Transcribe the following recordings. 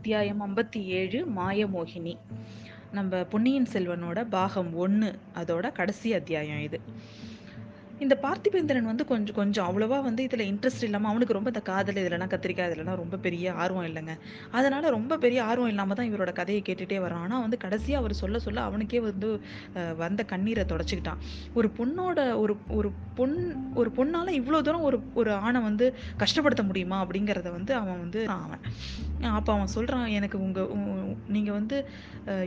அத்தியாயம் ஐம்பத்தி ஏழு மாயமோகினி. நம்ம பொன்னியின் செல்வனோட பாகம் ஒன்று அதோட கடைசி அத்தியாயம் இது. இந்த பார்த்திபேந்திரன் வந்து கொஞ்சம் கொஞ்சம் அவ்வளோவா வந்து இதில் இன்ட்ரெஸ்ட் இல்லாமல் அவனுக்கு ரொம்ப இந்த காதல் இதெல்லாம் கத்திரிக்காய் இதெல்லாம் ரொம்ப பெரிய ஆர்வம் இல்லைங்க. அதனால் ரொம்ப பெரிய ஆர்வம் இல்லாமல் தான் இவரோட கதையை கேட்டுகிட்டே வரான். ஆனால் வந்து கடைசியாக அவர் சொல்ல சொல்ல அவனுக்கே வந்து வந்த கண்ணீரை தொடச்சிக்கிட்டான். ஒரு பொண்ணோட ஒரு ஒரு பொன் ஒரு பொண்ணால் இவ்வளோ தூரம் ஒரு ஒரு ஆணை வந்து கஷ்டப்படுத்த முடியுமா அப்படிங்கிறத வந்து அவன் வந்து அவன். அப்போ அவன் சொல்கிறான் எனக்கு உங்கள் நீங்கள் வந்து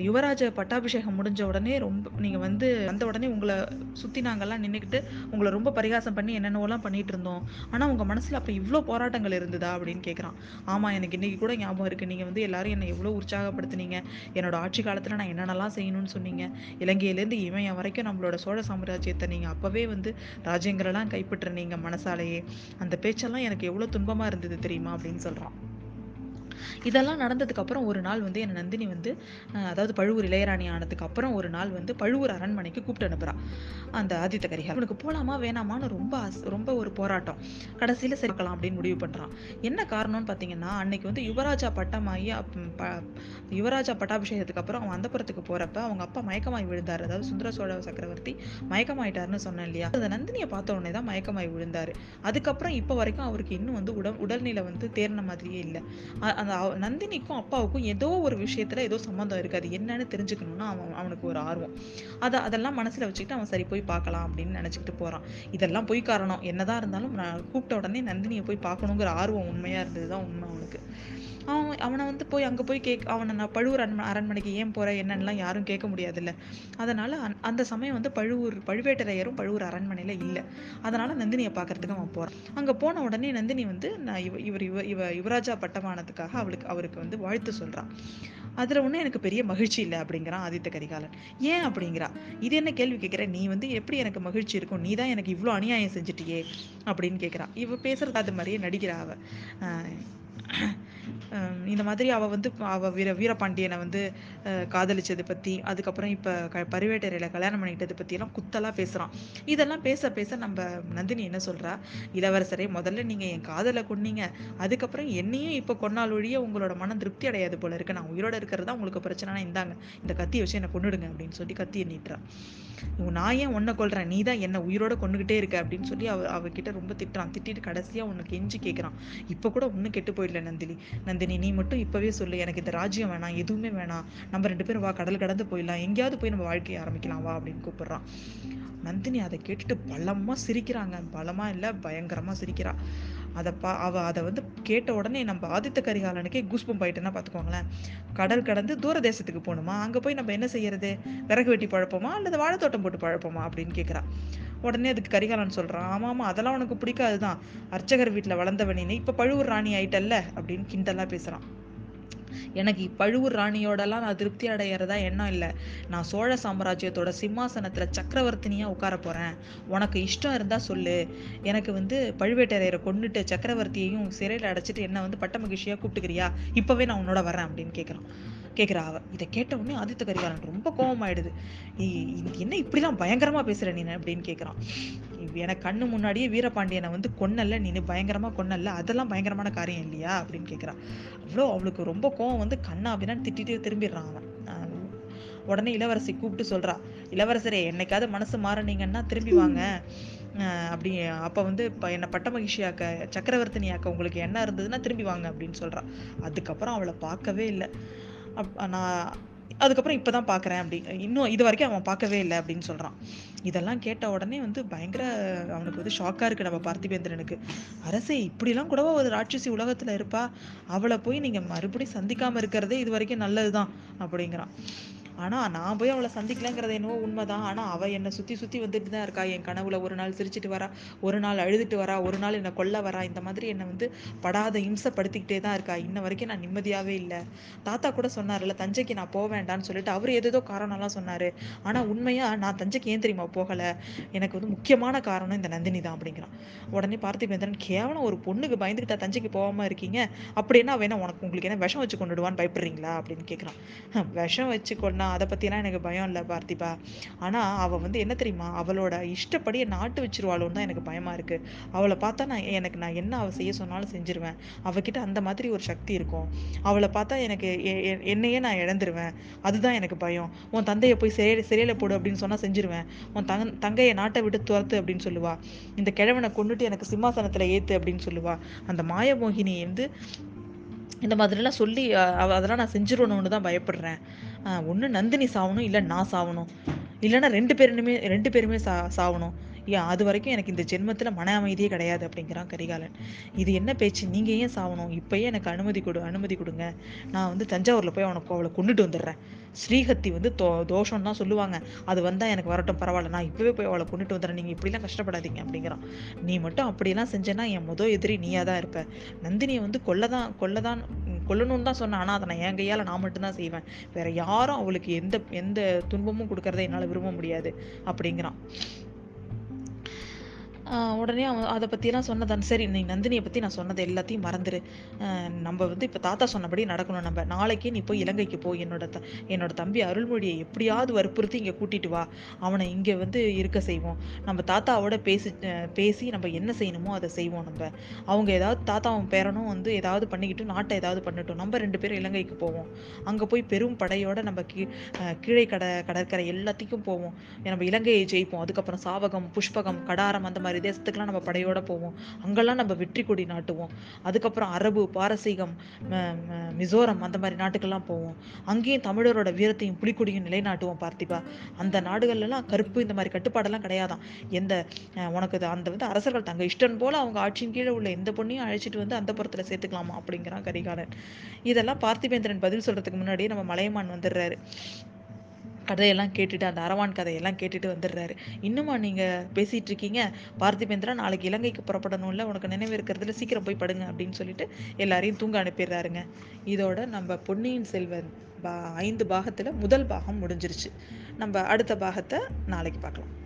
யுவராஜ பட்டாபிஷேகம் முடிஞ்ச உடனே ரொம்ப நீங்கள் வந்து வந்த உடனே உங்களை சுற்றி நாங்கள்லாம் நின்றுக்கிட்டு உங்களை ரொம்ப பரிகாசம் பண்ணி என்னென்னவோலாம் பண்ணிட்டு இருந்தோம் ஆனால் உங்கள் மனசில் அப்போ இவ்வளோ போராட்டங்கள் இருந்ததா? அப்படின்னு கேட்குறான் ஆமாம் எனக்கு இன்றைக்கி கூட ஞாபகம் இருக்குது நீங்கள் வந்து எல்லாரும் என்னை எவ்வளோ உற்சாகப்படுத்துனீங்க. என்னோட ஆட்சி காலத்தில் நான் என்னென்னலாம் செய்யணும்னு சொன்னீங்க. இலங்கையிலேருந்து இமயம் வரைக்கும் நம்மளோட சோழ சாம்ராஜ்யத்தை நீங்கள் அப்போவே வந்து ராஜ்யங்களெல்லாம் கைப்பற்றுனீங்க மனசாலேயே. அந்த பேச்செல்லாம் எனக்கு எவ்வளோ துன்பமாக இருந்தது தெரியுமா? அப்படின்னு சொல்கிறான் இதெல்லாம் நடந்ததுக்கப்புறம் ஒரு நாள் வந்து என் நந்தினி வந்து அதாவது பழுவூர் இளையராணி ஆனதுக்கப்புறம் ஒரு நாள் வந்து பழுவூர் அரண்மனைக்கு கூப்பிட்டு அனுப்புறா. அந்த ஆதித்த கரிகா அவனுக்கு போகலாமா வேணாமான்னு ரொம்ப ஆசை- ரொம்ப ஒரு போராட்டம். கடைசியில் சேர்க்கலாம் அப்படின்னு முடிவு பண்ணுறான் என்ன காரணம்னு பார்த்தீங்கன்னா அன்னைக்கு வந்து யுவராஜா பட்டமாகி யுவராஜா பட்டாபிஷேகத்துக்கு அப்புறம் அவன் அந்தப்புறத்துக்கு போகிறப்ப அவங்க அப்பா மயக்கமாய் விழுந்தார். அதாவது சுந்தர சோழ சக்கரவர்த்தி மயக்கமாயிட்டாருன்னு சொன்னேன் இல்லையா? அந்த நந்தினியை பார்த்த உடனே தான் மயக்கமாய் விழுந்தாரு. அதுக்கப்புறம் இப்போ வரைக்கும் அவருக்கு இன்னும் வந்து உடல் உடல்நிலை வந்து தேர்ன மாதிரியே இல்லை. அந்த நந்தினிக்கும் அப்பாவுக்கும் ஏதோ ஒரு விஷயத்துல ஏதோ சம்மந்தம் இருக்கு. அது என்னன்னு தெரிஞ்சுக்கணும்னு அவன் அவனுக்கு ஒரு ஆர்வம். அதை அதெல்லாம் மனசுல வச்சுக்கிட்டு அவன் சரி போய் பார்க்கலாம் அப்படின்னு நினைச்சுக்கிட்டு போறான். இதெல்லாம் போய் காரணம். என்னதான் இருந்தாலும் நான் கூப்பிட்ட உடனே நந்தினியை போய் பார்க்கணுங்கிற ஆர்வம் உண்மையா இருந்ததுதான் உண்மை அவனுக்கு. போய் அங்கே போய் கேக் அவனை நான் பழுவூர் அரண் அரண்மனைக்கு ஏன் போகிறேன் என்னன்னுலாம் யாரும் கேட்க முடியாதுல்ல. அதனால் அந்த- அந்த சமயம் வந்து பழுவூர் பழுவேட்டரையரும் பழுவூர் அரண்மனையில் இல்லை. அதனால் நந்தினியை பார்க்கறதுக்கு அவன் போகிறான் அங்கே போன உடனே நந்தினி வந்து நான் இவ இவர் இவ இவ யுவராஜா பட்டமானதுக்காக அவளுக்கு அவருக்கு வந்து வாழ்த்து சொல்கிறான் அதில் ஒன்றும் எனக்கு பெரிய மகிழ்ச்சி இல்லை அப்படிங்கிறான் ஆதித்த கரிகாலன். ஏன் அப்படிங்கிறா? இது என்ன கேள்வி கேட்குற நீ வந்து எப்படி எனக்கு மகிழ்ச்சி இருக்கும்? நீ தான் எனக்கு இவ்வளோ அநியாயம் செஞ்சுட்டியே அப்படின்னு கேட்குறான் இவ பேசுறது அது மாதிரியே நடிக்கிறா அவ. இந்த மாதிரி அவ வந்து அவ வீர வீரபாண்டியனை வந்து காதலிச்சது காதலிச்சதை பத்தி அதுக்கப்புறம் இப்ப க பரிவேட்டரையில கல்யாணம் பண்ணிக்கிட்டதை பத்தி எல்லாம் குத்தலா பேசுறான். இதெல்லாம் பேச பேச நம்ம நந்தினி என்ன சொல்றா? இளவரசரே முதல்ல நீங்க என் காதலை கொன்னீங்க. அதுக்கப்புறம் என்னையும் இப்ப கொன்னால் ஒழிய உங்களோட மனம் திருப்தி அடையாது போல இருக்கு. நான் உயிரோட இருக்கிறது தான் உங்களுக்கு பிரச்சனைனா இந்தாங்க. இந்த கத்தியை வச்சு என்னை கொன்னுடுங்க அப்படின்னு சொல்லி கத்தியை நீட்டுறா. நான் ஏன் உன்னை கொள்றேன் நீ தான் என்ன உயிரோட கொண்டுகிட்டே இருக்க அப்படின்னு சொல்லி அவ அவகிட்ட ரொம்ப திட்டுறான். திட்டிட்டு கடைசியா உன்னை கெஞ்சி கேட்கறான் இப்ப கூட ஒன்றும் கெட்டு போயிடல நந்தினி. நந்தினி நீ மட்டும் இப்பவே சொல்லு. எனக்கு இந்த ராஜ்யம் வேணாம் எதுவுமே வேணாம். நம்ம ரெண்டு பேரும் வா கடல் கடந்து போயிடலாம். எங்கேயாவது போய் நம்ம வாழ்க்கையை ஆரம்பிக்கலாம் வா அப்படின்னு கூப்பிடுறான். நந்தினி அதை கேட்டுட்டு பலமா சிரிக்கிறாங்க. பலமா இல்ல பயங்கரமா சிரிக்கிறா. அதை பா அவ அதை வந்து கேட்ட உடனே நம்ம ஆதித்த கரிகாலனுக்கே கூஸ்பம் ஆயிட்டுன்னா பார்த்துக்கோங்களேன் கடல் கடந்து தூர தேசத்துக்கு போகணுமா? அங்கே போய் நம்ம என்ன செய்யறது? விறகு வெட்டி பழப்போமா? அல்லது வாழைத்தோட்டம் போட்டு பழப்போமா? அப்படின்னு கேட்குறான் உடனே அதுக்கு கரிகாலன் சொல்கிறான் ஆமாம் ஆமாம் அதெல்லாம் உனக்கு பிடிக்காது தான் அர்ச்சகர் வீட்டில் வளர்ந்தவனின்னு இப்போ பழுவூர் ராணி ஆயிட்டல்ல? அப்படின்னு கிண்டலாக பேசுகிறான் எனக்கு பழுவூர் ராணியோடலாம் நான் திருப்தி அடையிறதா எண்ணம் இல்லை. நான் சோழ சாம்ராஜ்யத்தோட சிம்மாசனத்தில் சக்கரவர்த்தினியாக உட்கார போகிறேன் உனக்கு இஷ்டம் இருந்தால் சொல்லு. எனக்கு வந்து பழுவேட்டரையரை கொண்டுட்டு சக்கரவர்த்தியையும் சிறையில் அடைச்சிட்டு என்ன வந்து பட்டமகிழ்ச்சியாக கூப்பிட்டுக்கிறியா? இப்போவே நான் உன்னோட வரேன் அப்படின்னு கேட்குறான் கேட்குறா அவ இதை கேட்ட உடனே ஆதித்த கரிகாலன் ரொம்ப கோபமாயிடுது என்ன இப்படிலாம் பயங்கரமா பேசுற நீ அப்படின்னு கேட்குறான் எனக்கு கண்ணு முன்னாடியே வீரபாண்டியனை வந்து கொன்னல்ல நீ பயங்கரமா கொன்னல்ல அதெல்லாம் பயங்கரமான காரியம் இல்லையா? அப்படின்னு கேட்குறான் அவ்வளோ அவளுக்கு ரொம்ப கோவம் வந்து கண்ணா அப்படின்னு திட்டிட்டு திரும்பிடுறான் அவன். உடனே இளவரசி கூப்பிட்டு சொல்றா. இளவரசரே என்னைக்காவது மனசு மாறினீங்கன்னா திரும்பி வாங்க. அப்படி அப்ப வந்து இப்ப என்ன பட்ட மகிழ்ச்சியாக்க சக்கரவர்த்தினியாக்க உங்களுக்கு என்ன இருந்ததுன்னா திரும்பி வாங்க அப்படின்னு சொல்றா. அதுக்கப்புறம் அவளை பார்க்கவே இல்லை. நான் அதுக்கப்புறம் இப்போ தான் பார்க்குறேன் அப்படி இன்னும் இது வரைக்கும் அவன் பார்க்கவே இல்லை அப்படின்னு சொல்கிறான் இதெல்லாம் கேட்ட உடனே வந்து பயங்கர அவனுக்கு வந்து ஷாக்காக இருக்குது நம்ம பார்த்திபேந்திரனுக்கு. அரசே இப்படிலாம் கூடவா ஒரு ராட்சசி உலகத்தில் இருப்பா? அவளை போய் நீங்கள் மறுபடியும் சந்திக்காமல் இருக்கிறதே இது வரைக்கும் நல்லது தான் அப்படிங்கிறான். ஆனால் நான் போய் அவளை சந்திக்கலங்கிறது என்னவோ உண்மைதான். ஆனால் அவள் என்னை சுற்றி சுற்றி வந்துட்டு தான் இருக்கா. என் கனவுல ஒரு நாள் சிரிச்சிட்டு வரா ஒரு நாள் அழுதுட்டு வரா ஒரு நாள் என்னை கொல்ல வரா. இந்த மாதிரி என்னை வந்து படாத இம்சப்படுத்திக்கிட்டே தான் இருக்கா. இன்ன வரைக்கும் நான் நிம்மதியாகவே இல்லை. தாத்தா கூட சொன்னார்ல தஞ்சைக்கு நான் போக வேண்டாம்னு சொல்லிட்டு அவர் ஏதேதோ காரணம்லாம் சொன்னார். ஆனால் உண்மையாக நான் தஞ்சைக்கு ஏன் தெரியுமா போகலை? எனக்கு வந்து முக்கியமான காரணம் இந்த நந்தினி தான் அப்படிங்கிறான். உடனே பார்த்திபேந்திரன் கேவலம் ஒரு பொண்ணுக்கு பயந்துக்கிட்டா தஞ்சைக்கு போகாம இருக்கீங்க. அப்படின்னா வேணா உனக்கு உங்களுக்கு என்ன விஷம் வச்சு கொண்டுடுவான்னு பயப்படுறீங்களா? அப்படின்னு கேட்குறான் விஷம் வச்சு கொண்டா பண்ணிக்கலாம் அதை பற்றிலாம் எனக்கு பயம் இல்லை பார்த்திபா. ஆனால் அவள் வந்து என்ன தெரியுமா? அவளோட இஷ்டப்படியே நாட்டு வச்சிருவாளோன்னு தான் எனக்கு பயமாக இருக்குது அவளை பார்த்தா நான் எனக்கு நான் என்ன அவள் செய்ய சொன்னாலும் செஞ்சிருவேன். அவகிட்ட அந்த மாதிரி ஒரு சக்தி இருக்கும். அவளை பார்த்தா எனக்கு என்னையே நான் இழந்துருவேன். அதுதான் எனக்கு பயம். உன் தந்தையை போய் சிறையில் சிறையில் போடு அப்படின்னு சொன்னால் செஞ்சிருவேன். உன் தங் தங்கையை நாட்டை விட்டு துரத்து அப்படின்னு சொல்லுவா. இந்த கிழவனை கொண்டுட்டு எனக்கு சிம்மாசனத்தில் ஏற்று அப்படின்னு சொல்லுவா. அந்த மாயமோகினி வந்து இந்த மாதிரிலாம் சொல்லி அதெல்லாம் நான் செஞ்சிடணும்னு தான் பயப்படுறேன். ஒன்று நந்தினி சாவணும் இல்லை நான் சாவணும். இல்லைன்னா ரெண்டு பேருமே ரெண்டு பேருமே சா சாவணும். ஏன் அது வரைக்கும் எனக்கு இந்த ஜென்மத்தில் மன அமைதியே கிடையாது அப்படிங்கிறான் கரிகாலன். இது என்ன பேச்சு? நீங்கள் ஏன் சாவணும்? இப்போயே எனக்கு அனுமதி கொடு அனுமதி கொடுங்க. நான் வந்து தஞ்சாவூரில் போய் அவனுக்கு அவளை கொண்டுட்டு வந்துடுறேன். ஸ்ரீஹத்தி வந்து தோ தோஷம் தான் சொல்லுவாங்க. அது வந்தால் எனக்கு வரட்டும் பரவாயில்ல. நான் இப்போவே போய் அவளை கொண்டுட்டு வந்துடுறேன். நீங்கள் இப்படிலாம் கஷ்டப்படாதீங்க அப்படிங்கிறான். நீ மட்டும் அப்படிலாம் செஞ்சேன்னா என் முதல் எதிரி நீயாக தான் இருப்ப. நந்தினியை வந்து கொல்லதான் தான் தான் கொல்லணும்னு தான் சொன்னேன். ஆனால் அதை நான் என் கையால் நான் மட்டும்தான் செய்வேன். வேற யாரும் அவளுக்கு எந்த எந்த துன்பமும் கொடுக்கறத என்னால் விரும்ப முடியாது அப்படிங்கிறான். உடனே அவன் அதை பற்றியெல்லாம் சொன்னதான் சரி நீ நந்தினியை பற்றி நான் சொன்னது எல்லாத்தையும் மறந்துடு நம்ம வந்து இப்போ தாத்தா சொன்னபடி நடக்கணும் நம்ம. நாளைக்கே நீ போய் இலங்கைக்கு போ. என்னோட த என்னோட தம்பி அருள்மொழியை எப்படியாவது வற்புறுத்தி இங்கே கூட்டிட்டு வா. அவனை இங்கே வந்து இருக்க செய்வோம். நம்ம தாத்தாவோட பேசி பேசி நம்ம என்ன செய்யணுமோ அதை செய்வோம் நம்ம. அவங்க ஏதாவது தாத்தாவும் பேரனும் வந்து ஏதாவது பண்ணிக்கிட்டு நாட்டை ஏதாவது பண்ணட்டும். நம்ம ரெண்டு பேரும் இலங்கைக்கு போவோம். அங்கே போய் பெரும் படையோட நம்ம கீ கீழே கட கடற்கரை எல்லாத்துக்கும் போவோம். நம்ம இலங்கையை ஜெயிப்போம். அதுக்கப்புறம் சாவகம் புஷ்பகம் கடாரம் அந்த மாதிரி தேசத்துக்கெல்லாம் நம்ம படையோடு போவோம். அங்கெல்லாம் நம்ம வெற்றி கொடி நாட்டுவோம். அதுக்கப்புறம் அரபு பாரசீகம் மிசோரம் அந்த மாதிரி நாட்டுக்கெல்லாம் போவோம். அங்கேயும் தமிழரோட வீரத்தையும் புலிக்கொடியும் நிலைநாட்டுவோம் பார்த்திபா. அந்த நாடுகள்லாம் கருப்பு இந்த மாதிரி கட்டுப்பாடெல்லாம் கிடையாதான். எந்த உனக்கு அந்த வந்து அரசர்கள் தங்க இஷ்டம் போல் அவங்க ஆட்சியின் கீழே உள்ள எந்த பொண்ணையும் அழைச்சிட்டு வந்து அந்த புறத்தில் சேர்த்துக்கலாமா அப்படிங்கிறான் கரிகாலன். இதெல்லாம் பார்த்திபேந்திரன் பதில் சொல்கிறதுக்கு முன்னாடியே நம்ம மலையமான் வந்துடுறாரு. கதையெல்லாம் கேட்டுட்டு அந்த அரவான் கதையெல்லாம் கேட்டுட்டு வந்துடுறாரு. இன்னுமா நீங்கள் பேசிகிட்டு இருக்கீங்க பார்த்திபேந்திரா நாளைக்கு இலங்கைக்கு புறப்படணும்ல உனக்கு நினைவு இருக்கிறதுல சீக்கிரம் போய் படுங்க அப்படின்னு சொல்லிட்டு எல்லாரையும் தூங்க அனுப்பிடுறாருங்க. இதோட நம்ம பொன்னியின் செல்வன் பா ஐந்து பாகத்தில் முதல் பாகம் முடிஞ்சிருச்சு. நம்ம அடுத்த பாகத்தை நாளைக்கு பார்க்கலாம்.